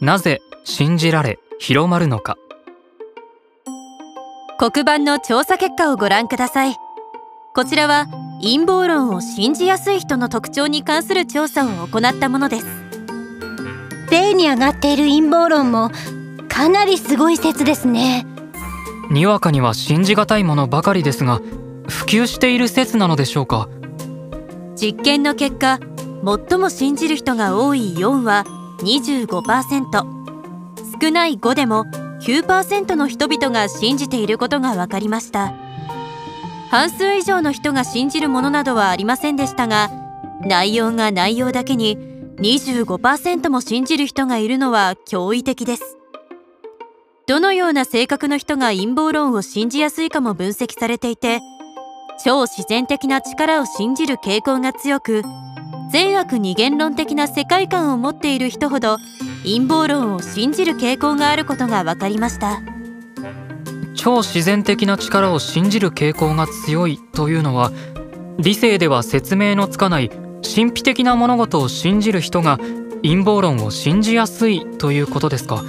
なぜ信じられ広まるのか？黒板の調査結果をご覧ください。こちらは陰謀論を信じやすい人の特徴に関する調査を行ったものです。例に上がっている陰謀論もかなりすごい説ですね。にわかには信じがたいものばかりですが普及している説なのでしょうか？実験の結果最も信じる人が多い4は25%少ない5でも9%の人々が信じていることが分かりました。半数以上の人が信じるものなどはありませんでしたが内容が内容だけに25%も信じる人がいるのは驚異的です。どのような性格の人が陰謀論を信じやすいかも分析されていて超自然的な力を信じる傾向が強く善悪二元論的な世界観を持っている人ほど陰謀論を信じる傾向があることが分かりました。超自然的な力を信じる傾向が強いというのは理性では説明のつかない神秘的な物事を信じる人が陰謀論を信じやすいということですか。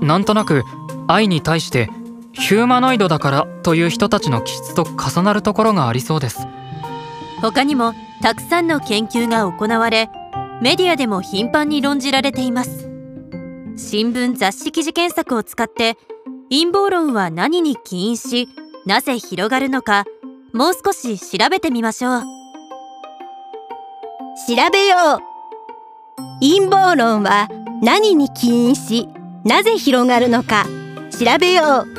なんとなく愛に対してヒューマノイドだからという人たちの気質と重なるところがありそうです。他にもたくさんの研究が行われメディアでも頻繁に論じられています。新聞雑誌記事検索を使って陰謀論は何に起因しなぜ広がるのかもう少し調べてみましょう。調べよう。陰謀論は何に起因しなぜ広がるのか調べよう。